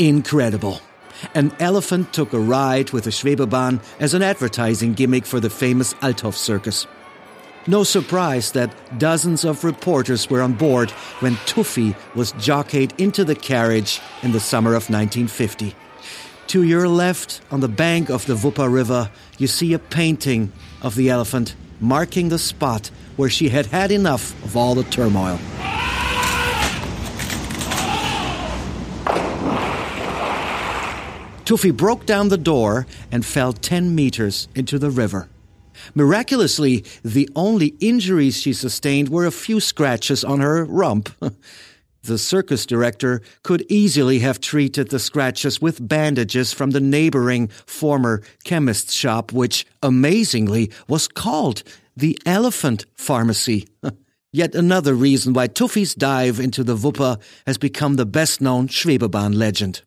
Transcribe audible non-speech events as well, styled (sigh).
Incredible. An elephant took a ride with a Schwebebahn as an advertising gimmick for the famous Althoff Circus. No surprise that dozens of reporters were on board when Tuffy was jockeyed into the carriage in the summer of 1950. To your left, on the bank of the Wupper River, you see a painting of the elephant marking the spot where she had had enough of all the turmoil. Tuffy broke down the door and fell 10 meters into the river. Miraculously, the only injuries she sustained were a few scratches on her rump. (laughs) the circus director could easily have treated the scratches with bandages from the neighboring former chemist's shop, which amazingly was called the Elephant Pharmacy. (laughs) Yet another reason why Tuffy's dive into the Wupper has become the best known Schwebebahn legend.